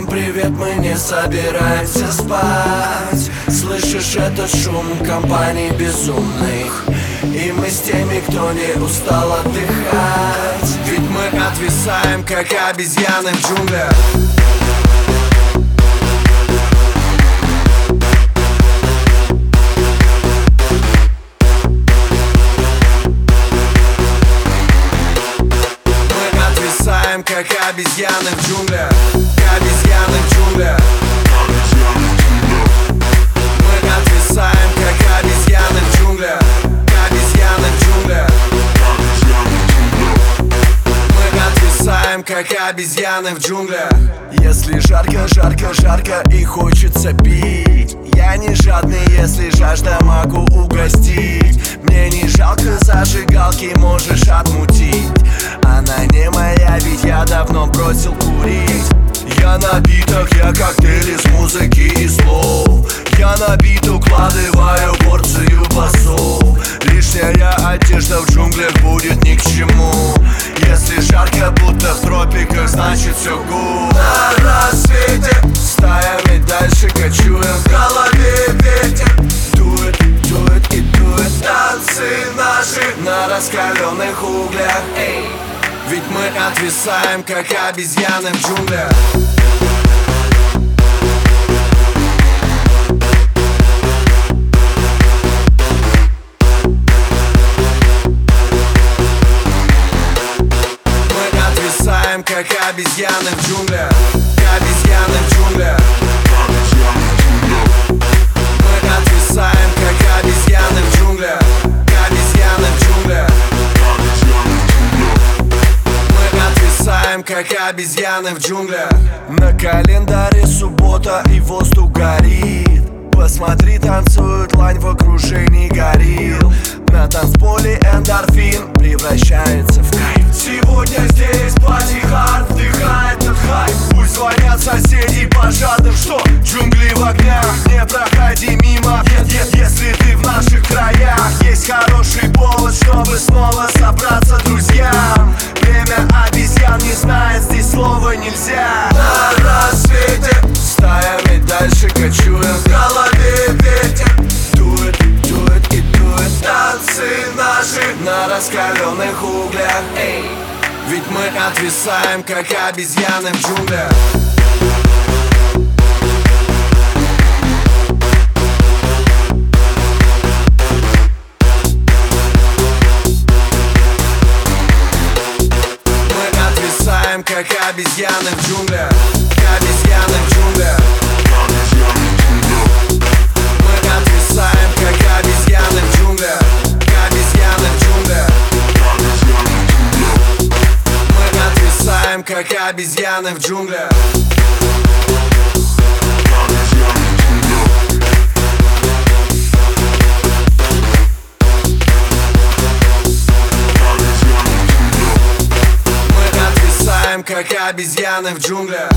привет, мы не собираемся спать. Слышишь этот шум компании безумных? И мы с теми, кто не устал отдыхать. Ведь мы отвисаем, как обезьяны в джунглях как обезьяны в джунглях. Обезьяны в джунглях. Мы отвисаем, как обезьяны в джунглях. Обезьяны в джунглях. Мы отвисаем, как обезьяны в джунглях. Если жарко, жарко, жарко и хочется пить Я не жадный, если жажда могу угостить. Мне не жалко зажигалки, можешь отмутить. Она давно бросил курить. Я напиток, я коктейль из музыки и слов. Я набит, укладываю порцию басов. Лишняя одежда в джунглях будет ни к чему. Если жарко, будто в тропиках, значит все гуд. На рассвете стаями дальше кочуем В голове ветер. Дует, дует и дует Танцы наши на раскаленных углях. Эй. Ведь мы отвисаем, как обезьяны в джунглях. Мы отвисаем, как обезьяны в джунглях. Обезьяны в джунглях как обезьяны в джунглях. На календаре суббота и воздух горит. Посмотри, танцуют лань в окружении горил. На танцполе эндорфин превращается в кайф. Сегодня здесь пати хард вдыхает этот хайп. Пусть звонят соседи пожарным, что? Джунгли в огнях Не проходи мимо, е- е- если ты в наших краях. Есть хороший повод, чтобы снова собраться Ведь мы отвисаем, как обезьяны в джунглях. Мы отвисаем, как обезьяны в джунглях. Обезьяны в джунглях как обезьяны в джунглях. Мы отвисаем, как обезьяны в джунглях